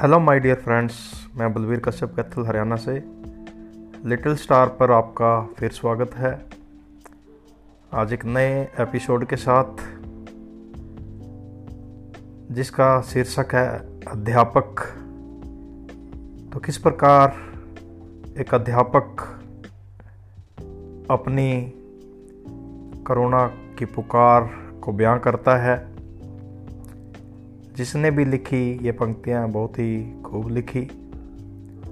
Hello my dear friends मैं बलवीर कश्यप कैथल, हरियाणा से। Little star पर आपका फिर स्वागत है। आज एक नए एपिसोड के साथ, जिसका शीर्षक है अध्यापक। तो किस प्रकार एक अध्यापक अपनी करुणा की पुकार को बयां करता है? जिसने भी लिखी ये पंक्तियाँ बहुत ही खूब लिखी।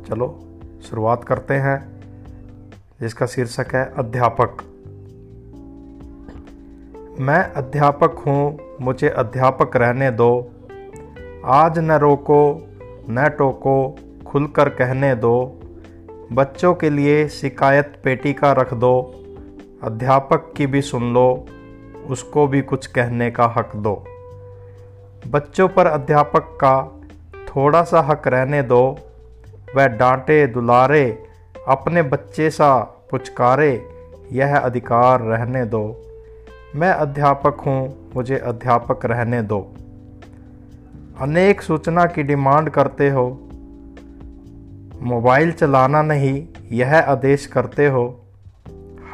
चलो, शुरुआत करते हैं, जिसका शीर्षक है अध्यापक। मैं अध्यापक हूँ, मुझे अध्यापक रहने दो। आज न रोको, न टोको, खुलकर कहने दो। बच्चों के लिए शिकायत पेटी का रख दो। अध्यापक की भी सुन लो, उसको भी कुछ कहने का हक दो। बच्चों पर अध्यापक का थोड़ा सा हक रहने दो। वह डांटे, दुलारे, अपने बच्चे सा पुचकारे, यह अधिकार रहने दो। मैं अध्यापक हूँ, मुझे अध्यापक रहने दो। अनेक सूचना की डिमांड करते हो। मोबाइल चलाना नहीं, यह आदेश करते हो।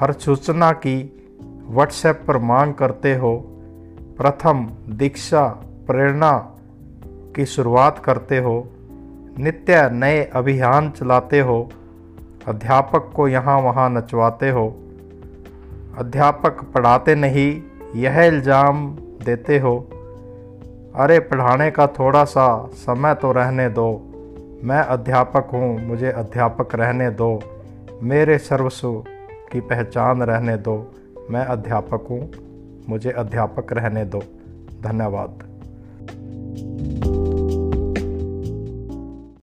हर सूचना की व्हाट्सएप पर मांग करते हो। प्रथम दीक्षा प्रेरणा की शुरुआत करते हो, नित्य नए अभियान चलाते हो, अध्यापक को यहाँ वहाँ नचवाते हो, अध्यापक पढ़ाते नहीं, यह इल्ज़ाम देते हो, अरे पढ़ाने का थोड़ा सा समय तो रहने दो, मैं अध्यापक हूँ, मुझे अध्यापक रहने दो, मेरे सर्वस्व की पहचान रहने दो, मैं अध्यापक हूँ, मुझे अध्यापक रहने दो, धन्यवाद।